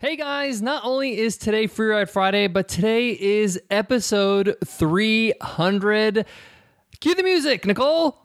Hey guys, not only is today Free Ride Friday, but today is episode 300. Cue the music, Nicole.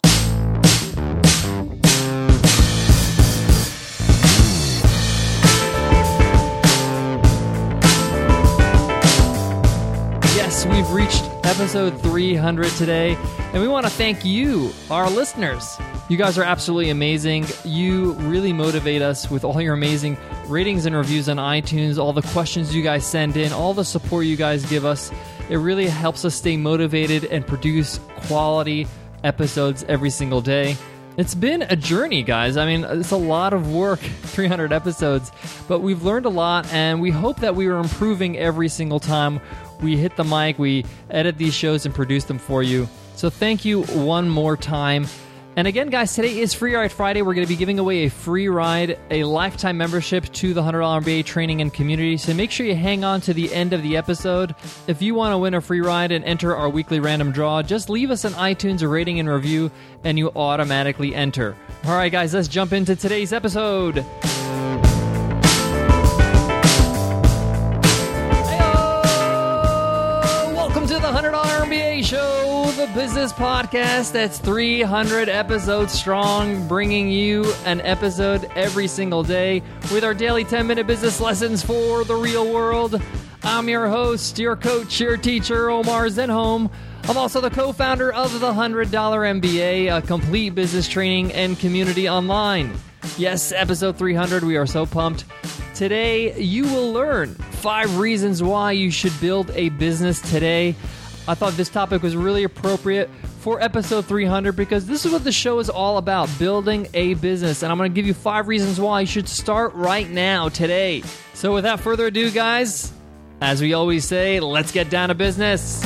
Yes, we've reached episode 300 today, and we want to thank you, our listeners. You guys are absolutely amazing. You really motivate us with all your amazing ratings and reviews on iTunes, all the questions you guys send in, all the support you guys give us. It really helps us stay motivated and produce quality episodes every single day. It's been a journey, guys. I mean, it's a lot of work, 300 episodes, but we've learned a lot, and we hope that we are improving every single time we hit the mic, we edit these shows, and produce them for you. So, thank you one more time. And again, guys, today is Free Ride Friday. We're going to be giving away a free ride, a lifetime membership to the $100 MBA training and community. So make sure you hang on to the end of the episode. If you want to win a free ride and enter our weekly random draw, just leave us an iTunes rating and review, and you automatically enter. All right, guys, let's jump into today's episode. Business podcast that's 300 episodes strong, bringing you an episode every single day with our daily 10 minute business lessons for the real world. I'm your host, your coach, your teacher, Omar Zenhom. I'm also the co founder of the $100 MBA, a complete business training and community online. Yes, episode 300. We are so pumped. Today, you will learn five reasons why you should build a business today. I thought this topic was really appropriate for episode 300 because this is what the show is all about building a business. And I'm going to give you five reasons why you should start right now, today. So, without further ado, guys, as we always say, let's get down to business.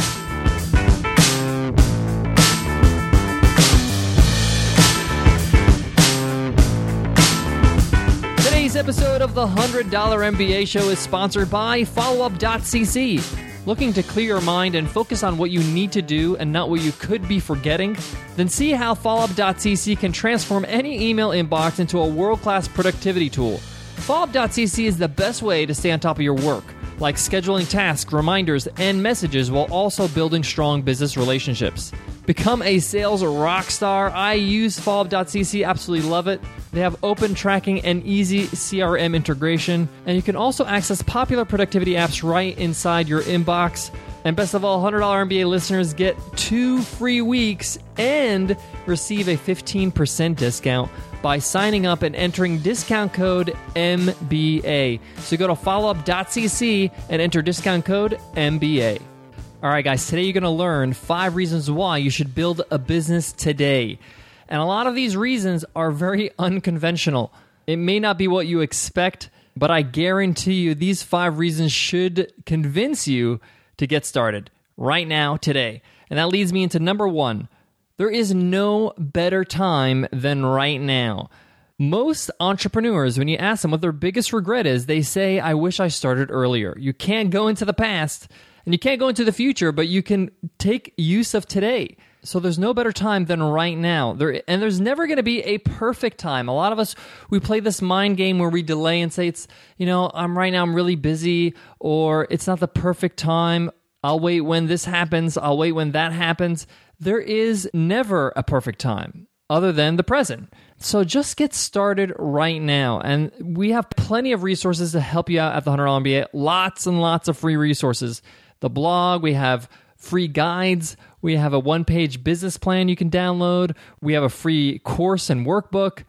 Today's episode of the $100 MBA show is sponsored by followup.cc. Looking to clear your mind and focus on what you need to do and not what you could be forgetting? Then see how followup.cc can transform any email inbox into a world class productivity tool. Followup.cc is the best way to stay on top of your work, like scheduling tasks, reminders, and messages while also building strong business relationships. Become a sales rock star. I use followup.cc, absolutely love it. They have open tracking and easy CRM integration, and you can also access popular productivity apps right inside your inbox. And best of all, $100 MBA listeners get two free weeks and receive a 15% discount by signing up and entering discount code MBA. So go to followup.cc and enter discount code MBA. All right, guys, today you're going to learn five reasons why you should build a business today. And a lot of these reasons are very unconventional. It may not be what you expect, but I guarantee you these five reasons should convince you to get started right now, today. And that leads me into number one there is no better time than right now. Most entrepreneurs, when you ask them what their biggest regret is, they say, I wish I started earlier. You can't go into the past and you can't go into the future, but you can take use of today. So there's no better time than right now. There and there's never going to be a perfect time. A lot of us we play this mind game where we delay and say it's, you know, I'm right now I'm really busy or it's not the perfect time. I'll wait when this happens. I'll wait when that happens. There is never a perfect time other than the present. So just get started right now. And we have plenty of resources to help you out at the 100 MBA. Lots and lots of free resources. The blog, we have free guides. We have a one page business plan you can download. We have a free course and workbook.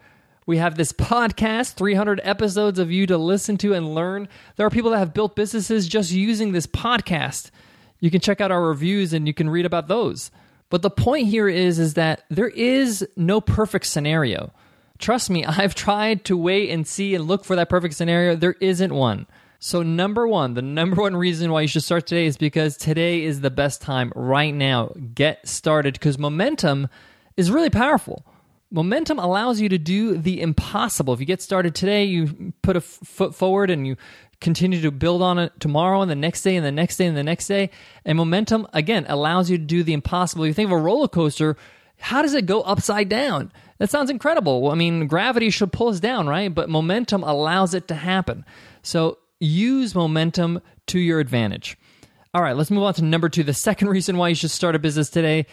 We have this podcast, 300 episodes of you to listen to and learn. There are people that have built businesses just using this podcast. You can check out our reviews and you can read about those. But the point here is is that there is no perfect scenario. Trust me, I've tried to wait and see and look for that perfect scenario. There isn't one. So, number one, the number one reason why you should start today is because today is the best time right now. Get started because momentum is really powerful. Momentum allows you to do the impossible. If you get started today, you put a foot forward and you continue to build on it tomorrow and the next day and the next day and the next day. And momentum, again, allows you to do the impossible. You think of a roller coaster, how does it go upside down? That sounds incredible. I mean, gravity should pull us down, right? But momentum allows it to happen. So use momentum to your advantage. All right, let's move on to number two. The second reason why you should start a business today.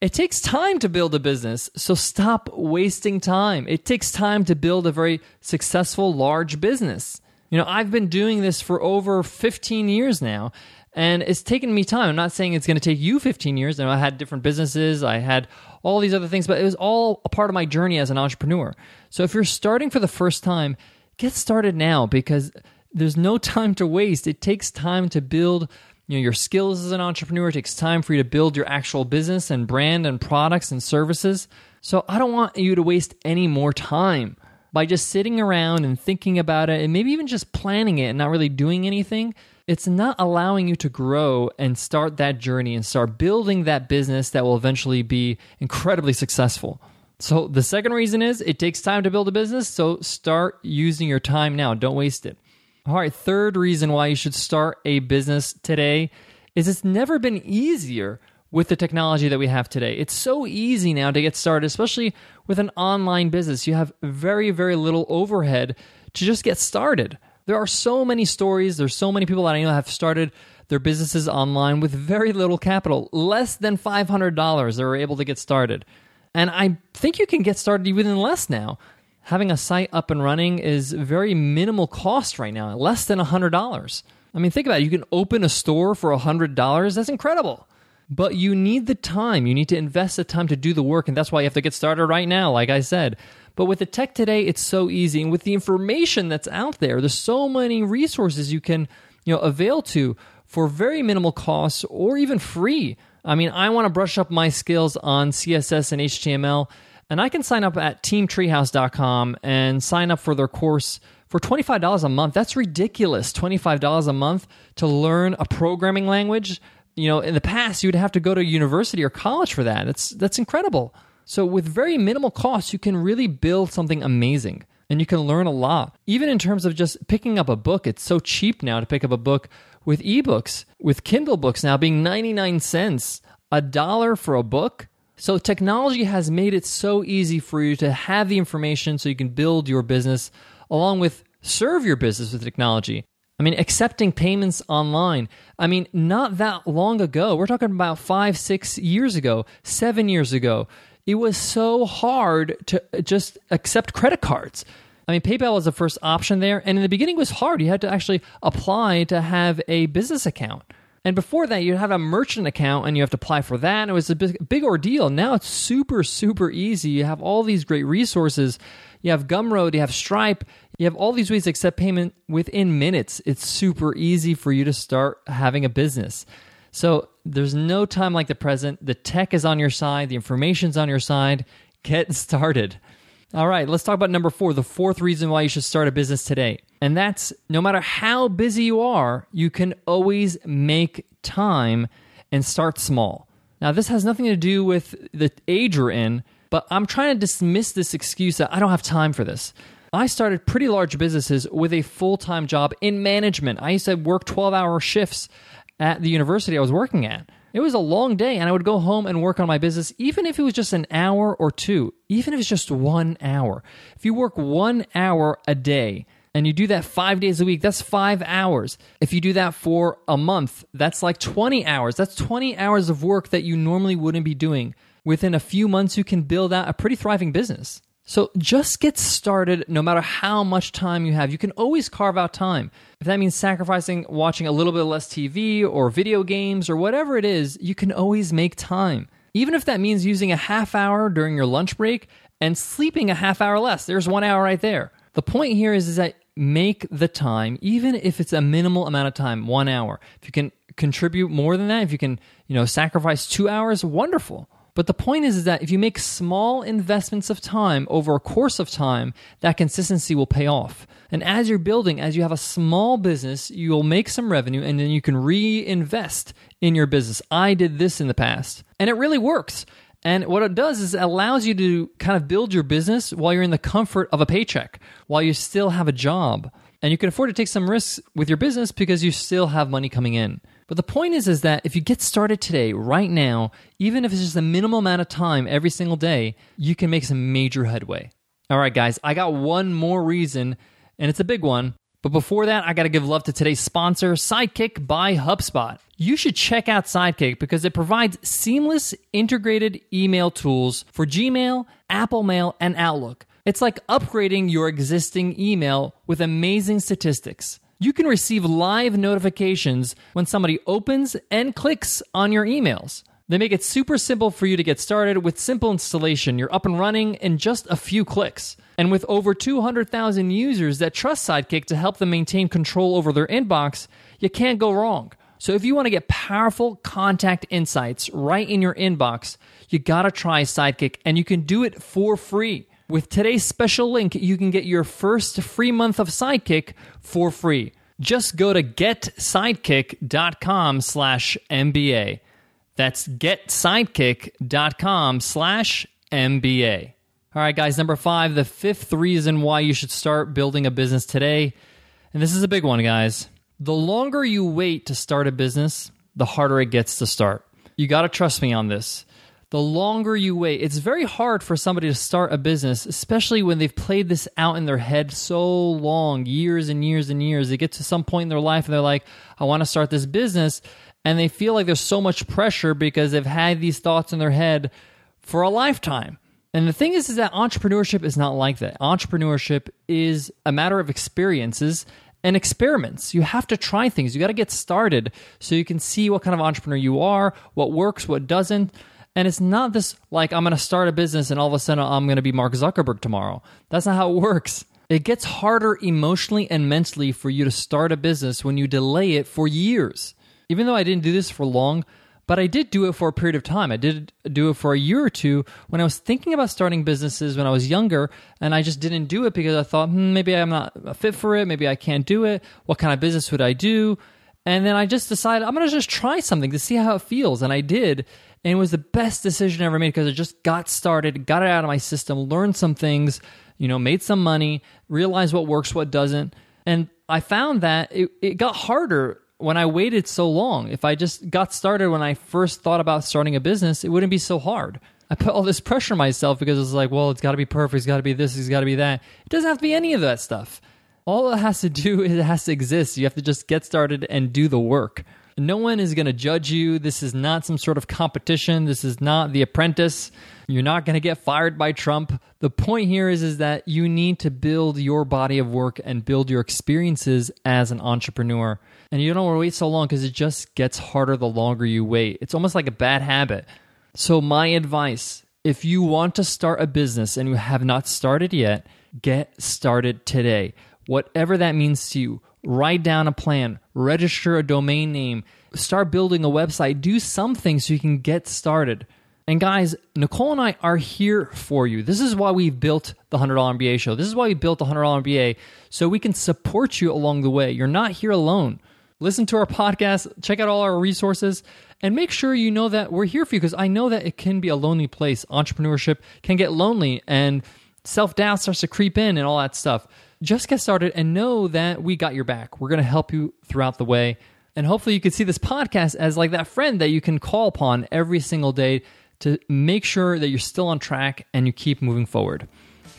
It takes time to build a business, so stop wasting time. It takes time to build a very successful large business. You know, I've been doing this for over 15 years now, and it's taken me time. I'm not saying it's going to take you 15 years. You know, I had different businesses, I had all these other things, but it was all a part of my journey as an entrepreneur. So if you're starting for the first time, get started now because there's no time to waste. It takes time to build you know, your skills as an entrepreneur. It takes time for you to build your actual business and brand and products and services. So I don't want you to waste any more time by just sitting around and thinking about it and maybe even just planning it and not really doing anything. It's not allowing you to grow and start that journey and start building that business that will eventually be incredibly successful. So, the second reason is it takes time to build a business. So, start using your time now. Don't waste it. All right, third reason why you should start a business today is it's never been easier with the technology that we have today. It's so easy now to get started, especially with an online business. You have very, very little overhead to just get started. There are so many stories, there's so many people that I know have started their businesses online with very little capital, less than $500 they were able to get started. And I think you can get started even less now. Having a site up and running is very minimal cost right now, less than $100. I mean, think about it. You can open a store for $100. That's incredible. But you need the time. You need to invest the time to do the work. And that's why you have to get started right now, like I said. But with the tech today, it's so easy. And with the information that's out there, there's so many resources you can you know, avail to for very minimal costs or even free. I mean, I want to brush up my skills on CSS and HTML, and I can sign up at teamtreehouse.com and sign up for their course for $25 a month. That's ridiculous. $25 a month to learn a programming language. You know, in the past, you'd have to go to university or college for that. That's, that's incredible. So, with very minimal costs, you can really build something amazing and you can learn a lot. Even in terms of just picking up a book, it's so cheap now to pick up a book with ebooks, with Kindle books now being 99 cents, a dollar for a book. So, technology has made it so easy for you to have the information so you can build your business along with serve your business with technology. I mean, accepting payments online. I mean, not that long ago, we're talking about five, six years ago, seven years ago, it was so hard to just accept credit cards. I mean, PayPal was the first option there, and in the beginning it was hard. You had to actually apply to have a business account. And before that, you'd have a merchant account and you have to apply for that. It was a big, big ordeal. Now it's super, super easy. You have all these great resources. You have Gumroad, you have Stripe, you have all these ways to accept payment within minutes. It's super easy for you to start having a business. So there's no time like the present. The tech is on your side, the information's on your side. Get started. All right, let's talk about number four, the fourth reason why you should start a business today. And that's no matter how busy you are, you can always make time and start small. Now, this has nothing to do with the age you're in, but I'm trying to dismiss this excuse that I don't have time for this. I started pretty large businesses with a full time job in management. I used to work 12 hour shifts at the university I was working at. It was a long day, and I would go home and work on my business, even if it was just an hour or two, even if it's just one hour. If you work one hour a day and you do that five days a week, that's five hours. If you do that for a month, that's like 20 hours. That's 20 hours of work that you normally wouldn't be doing. Within a few months, you can build out a pretty thriving business. So just get started no matter how much time you have. You can always carve out time. If that means sacrificing watching a little bit less TV or video games or whatever it is, you can always make time. Even if that means using a half hour during your lunch break and sleeping a half hour less, there's one hour right there. The point here is, is that make the time, even if it's a minimal amount of time, one hour. If you can contribute more than that, if you can, you know, sacrifice two hours, wonderful. But the point is, is that if you make small investments of time over a course of time, that consistency will pay off. And as you're building, as you have a small business, you'll make some revenue and then you can reinvest in your business. I did this in the past and it really works. And what it does is it allows you to kind of build your business while you're in the comfort of a paycheck, while you still have a job. And you can afford to take some risks with your business because you still have money coming in. But the point is is that if you get started today, right now, even if it's just a minimal amount of time every single day, you can make some major headway. All right, guys, I got one more reason, and it's a big one. But before that, I got to give love to today's sponsor, Sidekick by HubSpot. You should check out Sidekick because it provides seamless integrated email tools for Gmail, Apple Mail, and Outlook. It's like upgrading your existing email with amazing statistics. You can receive live notifications when somebody opens and clicks on your emails. They make it super simple for you to get started with simple installation. You're up and running in just a few clicks. And with over 200,000 users that trust Sidekick to help them maintain control over their inbox, you can't go wrong. So if you want to get powerful contact insights right in your inbox, you got to try Sidekick and you can do it for free. With today's special link, you can get your first free month of Sidekick for free. Just go to getsidekick.com slash MBA. That's getsidekick.com slash MBA. All right, guys, number five, the fifth reason why you should start building a business today. And this is a big one, guys. The longer you wait to start a business, the harder it gets to start. You got to trust me on this. The longer you wait, it's very hard for somebody to start a business, especially when they've played this out in their head so long, years and years and years. They get to some point in their life and they're like, I want to start this business. And they feel like there's so much pressure because they've had these thoughts in their head for a lifetime. And the thing is, is that entrepreneurship is not like that. Entrepreneurship is a matter of experiences and experiments. You have to try things. You got to get started so you can see what kind of entrepreneur you are, what works, what doesn't. And it's not this like I'm going to start a business and all of a sudden I'm going to be Mark Zuckerberg tomorrow. That's not how it works. It gets harder emotionally and mentally for you to start a business when you delay it for years. Even though I didn't do this for long, but I did do it for a period of time. I did do it for a year or two when I was thinking about starting businesses when I was younger, and I just didn't do it because I thought, hmm, maybe I'm not fit for it. Maybe I can't do it. What kind of business would I do? And then I just decided I'm going to just try something to see how it feels. And I did. And it was the best decision I ever made because I just got started, got it out of my system, learned some things, you know, made some money, realized what works, what doesn't. And I found that it, it got harder when I waited so long. If I just got started when I first thought about starting a business, it wouldn't be so hard. I put all this pressure on myself because it's like, well, it's got to be perfect, it's got to be this, it's got to be that. It doesn't have to be any of that stuff. All it has to do is it has to exist. You have to just get started and do the work. No one is going to judge you. This is not some sort of competition. This is not The Apprentice. You're not going to get fired by Trump. The point here is, is that you need to build your body of work and build your experiences as an entrepreneur. And you don't want to wait so long because it just gets harder the longer you wait. It's almost like a bad habit. So, my advice if you want to start a business and you have not started yet, get started today. Whatever that means to you, write down a plan, register a domain name, start building a website, do something so you can get started. And guys, Nicole and I are here for you. This is why we built the $100 MBA show. This is why we built the $100 MBA so we can support you along the way. You're not here alone listen to our podcast, check out all our resources, and make sure you know that we're here for you because I know that it can be a lonely place. Entrepreneurship can get lonely and self doubt starts to creep in and all that stuff. Just get started and know that we got your back. We're going to help you throughout the way. And hopefully, you can see this podcast as like that friend that you can call upon every single day to make sure that you're still on track and you keep moving forward.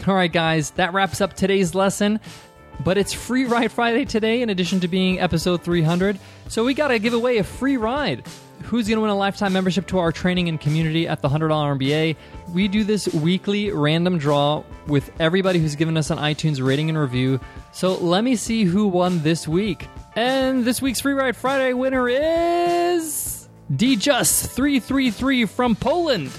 All right, guys, that wraps up today's lesson. But it's Free Ride Friday today, in addition to being episode 300. So we got to give away a free ride. Who's going to win a lifetime membership to our training and community at the $100 MBA? We do this weekly random draw with everybody who's given us an iTunes rating and review. So let me see who won this week. And this week's Free Ride Friday winner is DJust333 from Poland.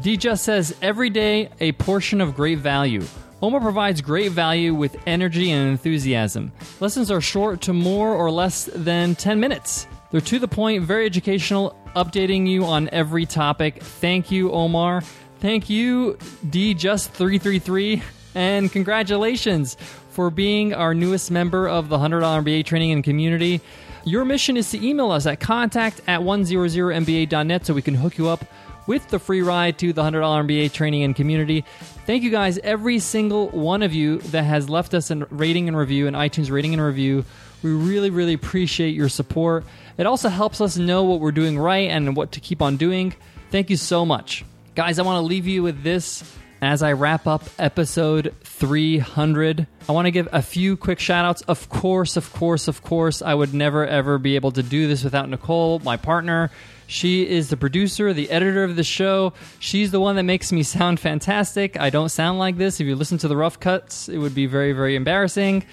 DJust says, every day a portion of great value. Omar provides great value with energy and enthusiasm. Lessons are short to more or less than 10 minutes. They're to the point, very educational, updating you on every topic. Thank you, Omar. Thank you, D Just 333 and congratulations for being our newest member of the $100 MBA training and community. Your mission is to email us at contact at 100mba.net so we can hook you up with the free ride to the $100 MBA training and community. Thank you guys, every single one of you that has left us a rating and review, an iTunes rating and review. We really, really appreciate your support. It also helps us know what we're doing right and what to keep on doing. Thank you so much. Guys, I want to leave you with this as I wrap up episode 300. I want to give a few quick shout outs. Of course, of course, of course, I would never ever be able to do this without Nicole, my partner. She is the producer, the editor of the show. She's the one that makes me sound fantastic. I don't sound like this. If you listen to the rough cuts, it would be very, very embarrassing.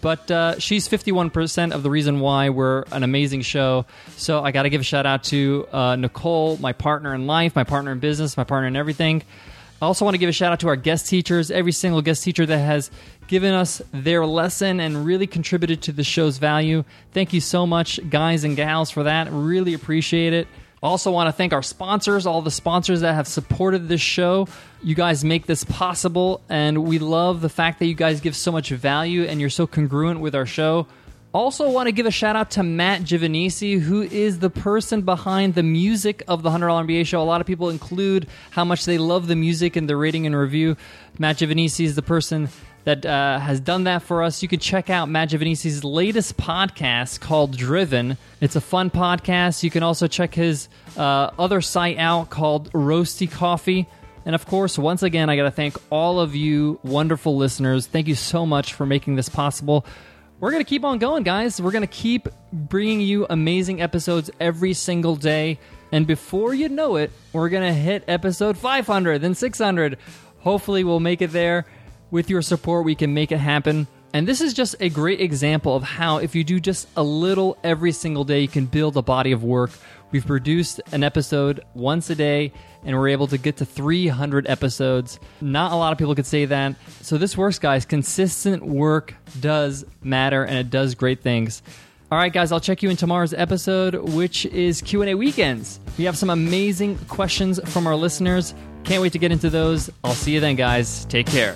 But uh, she's 51% of the reason why we're an amazing show. So I got to give a shout out to uh, Nicole, my partner in life, my partner in business, my partner in everything. I also want to give a shout out to our guest teachers, every single guest teacher that has given us their lesson and really contributed to the show's value. Thank you so much, guys and gals, for that. Really appreciate it. Also, want to thank our sponsors, all the sponsors that have supported this show. You guys make this possible, and we love the fact that you guys give so much value and you're so congruent with our show. Also, want to give a shout out to Matt Giovanisi, who is the person behind the music of the $100 MBA show. A lot of people include how much they love the music and the rating and review. Matt Giovanisi is the person that uh, has done that for us. You can check out Matt Giovanisi's latest podcast called Driven. It's a fun podcast. You can also check his uh, other site out called Roasty Coffee. And of course, once again, I got to thank all of you wonderful listeners. Thank you so much for making this possible. We're going to keep on going, guys. We're going to keep bringing you amazing episodes every single day. And before you know it, we're going to hit episode 500, then 600. Hopefully, we'll make it there with your support, we can make it happen. And this is just a great example of how, if you do just a little every single day, you can build a body of work. We've produced an episode once a day, and we're able to get to 300 episodes. Not a lot of people could say that. So this works, guys. Consistent work does matter, and it does great things. All right, guys, I'll check you in tomorrow's episode, which is Q&A weekends. We have some amazing questions from our listeners. Can't wait to get into those. I'll see you then, guys. Take care.